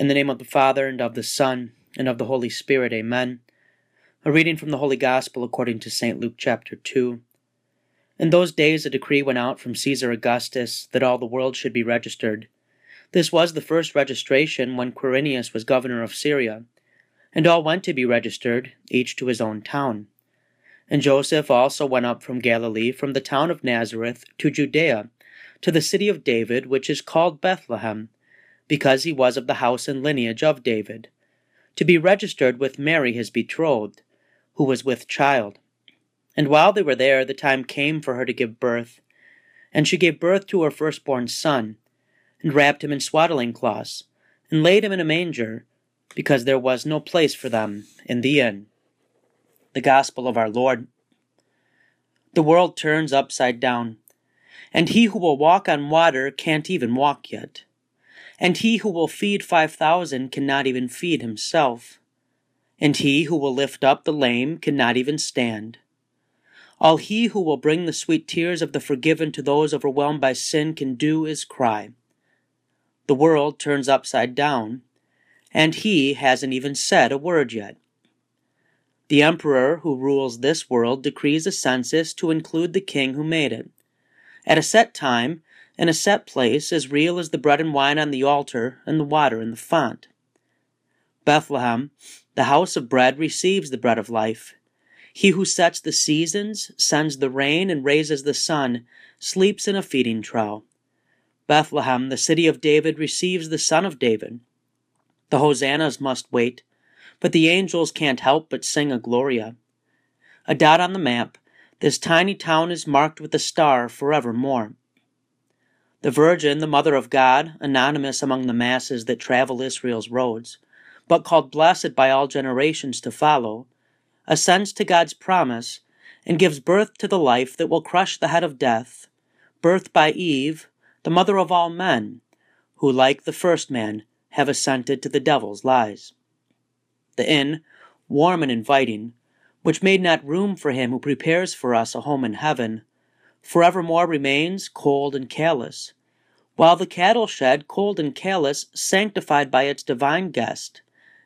In the name of the Father, and of the Son, and of the Holy Spirit, amen. A reading from the Holy Gospel according to St. Luke chapter 2. In those days a decree went out from Caesar Augustus that all the world should be registered. This was the first registration when Quirinius was governor of Syria, and all went to be registered, each to his own town. And Joseph also went up from Galilee, from the town of Nazareth, to Judea, to the city of David, which is called Bethlehem because he was of the house and lineage of David, to be registered with Mary his betrothed, who was with child. And while they were there, the time came for her to give birth. And she gave birth to her firstborn son, and wrapped him in swaddling cloths, and laid him in a manger, because there was no place for them in the inn. The Gospel of our Lord. The world turns upside down, and he who will walk on water can't even walk yet and he who will feed five thousand cannot even feed himself, and he who will lift up the lame cannot even stand. All he who will bring the sweet tears of the forgiven to those overwhelmed by sin can do is cry. The world turns upside down, and he hasn't even said a word yet. The emperor who rules this world decrees a census to include the king who made it. At a set time, in a set place as real as the bread and wine on the altar and the water in the font. Bethlehem, the house of bread, receives the bread of life. He who sets the seasons, sends the rain, and raises the sun, sleeps in a feeding trough. Bethlehem, the city of David, receives the Son of David. The hosannas must wait, but the angels can't help but sing a Gloria. A dot on the map, this tiny town is marked with a star forevermore. The Virgin, the Mother of God, anonymous among the masses that travel Israel's roads, but called blessed by all generations to follow, assents to God's promise and gives birth to the life that will crush the head of death, birth by Eve, the mother of all men, who, like the first man, have assented to the devil's lies. The inn, warm and inviting, which made not room for him who prepares for us a home in heaven, forevermore remains cold and callous, while the cattle shed, cold and callous, sanctified by its divine guest,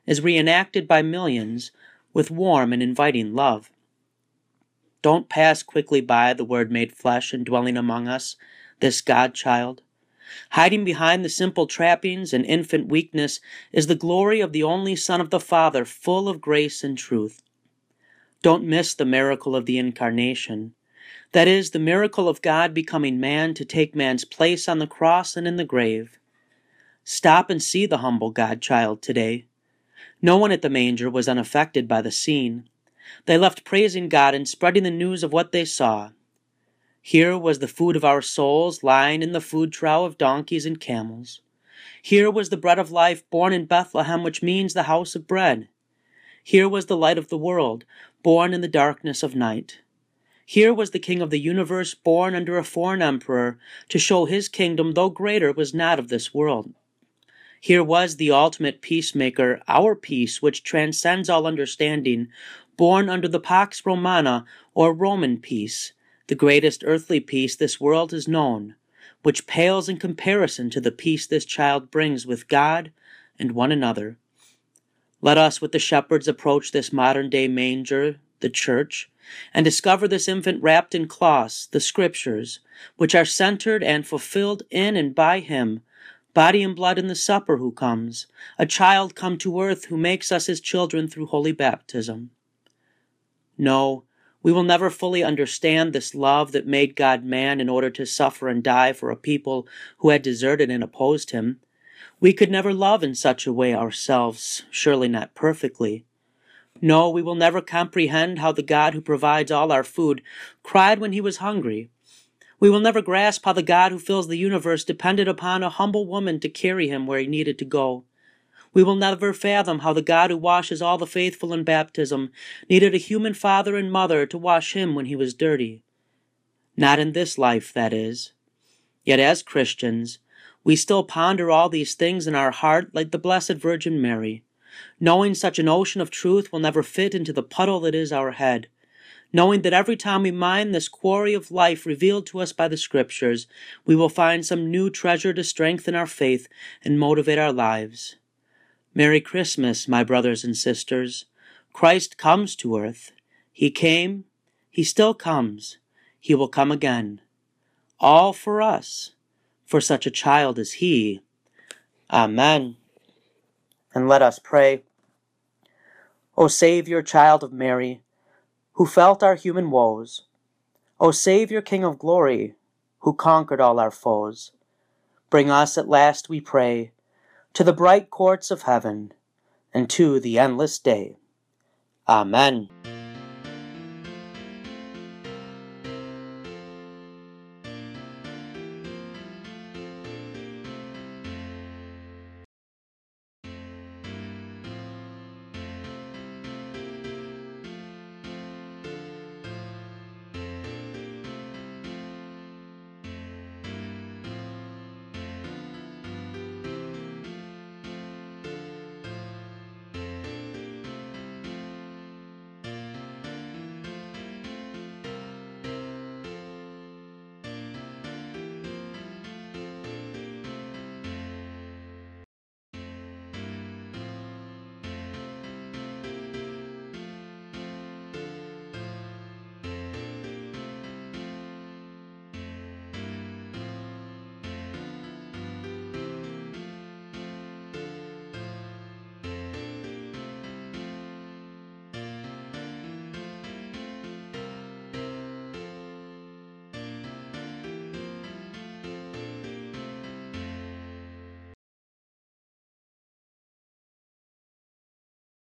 is reenacted by millions with warm and inviting love. Don't pass quickly by the Word made flesh and dwelling among us, this God child. Hiding behind the simple trappings and infant weakness is the glory of the only Son of the Father, full of grace and truth. Don't miss the miracle of the Incarnation. That is, the miracle of God becoming man to take man's place on the cross and in the grave. Stop and see the humble God child today. No one at the manger was unaffected by the scene. They left praising God and spreading the news of what they saw. Here was the food of our souls lying in the food trough of donkeys and camels. Here was the bread of life born in Bethlehem, which means the house of bread. Here was the light of the world, born in the darkness of night. Here was the king of the universe born under a foreign emperor to show his kingdom, though greater, was not of this world. Here was the ultimate peacemaker, our peace, which transcends all understanding, born under the Pax Romana, or Roman peace, the greatest earthly peace this world has known, which pales in comparison to the peace this child brings with God and one another. Let us, with the shepherds, approach this modern day manger, the church, and discover this infant wrapped in cloths, the Scriptures, which are centered and fulfilled in and by Him, body and blood in the supper who comes, a child come to earth who makes us his children through holy baptism. No, we will never fully understand this love that made God man in order to suffer and die for a people who had deserted and opposed him. We could never love in such a way ourselves, surely not perfectly. No, we will never comprehend how the God who provides all our food cried when he was hungry. We will never grasp how the God who fills the universe depended upon a humble woman to carry him where he needed to go. We will never fathom how the God who washes all the faithful in baptism needed a human father and mother to wash him when he was dirty. Not in this life, that is. Yet as Christians, we still ponder all these things in our heart like the Blessed Virgin Mary knowing such an ocean of truth will never fit into the puddle that is our head, knowing that every time we mine this quarry of life revealed to us by the Scriptures, we will find some new treasure to strengthen our faith and motivate our lives. Merry Christmas, my brothers and sisters. Christ comes to earth. He came, He still comes, He will come again. All for us, for such a child as He. Amen. And let us pray. O Saviour, child of Mary, who felt our human woes, O Saviour, King of glory, who conquered all our foes, bring us at last, we pray, to the bright courts of heaven and to the endless day. Amen.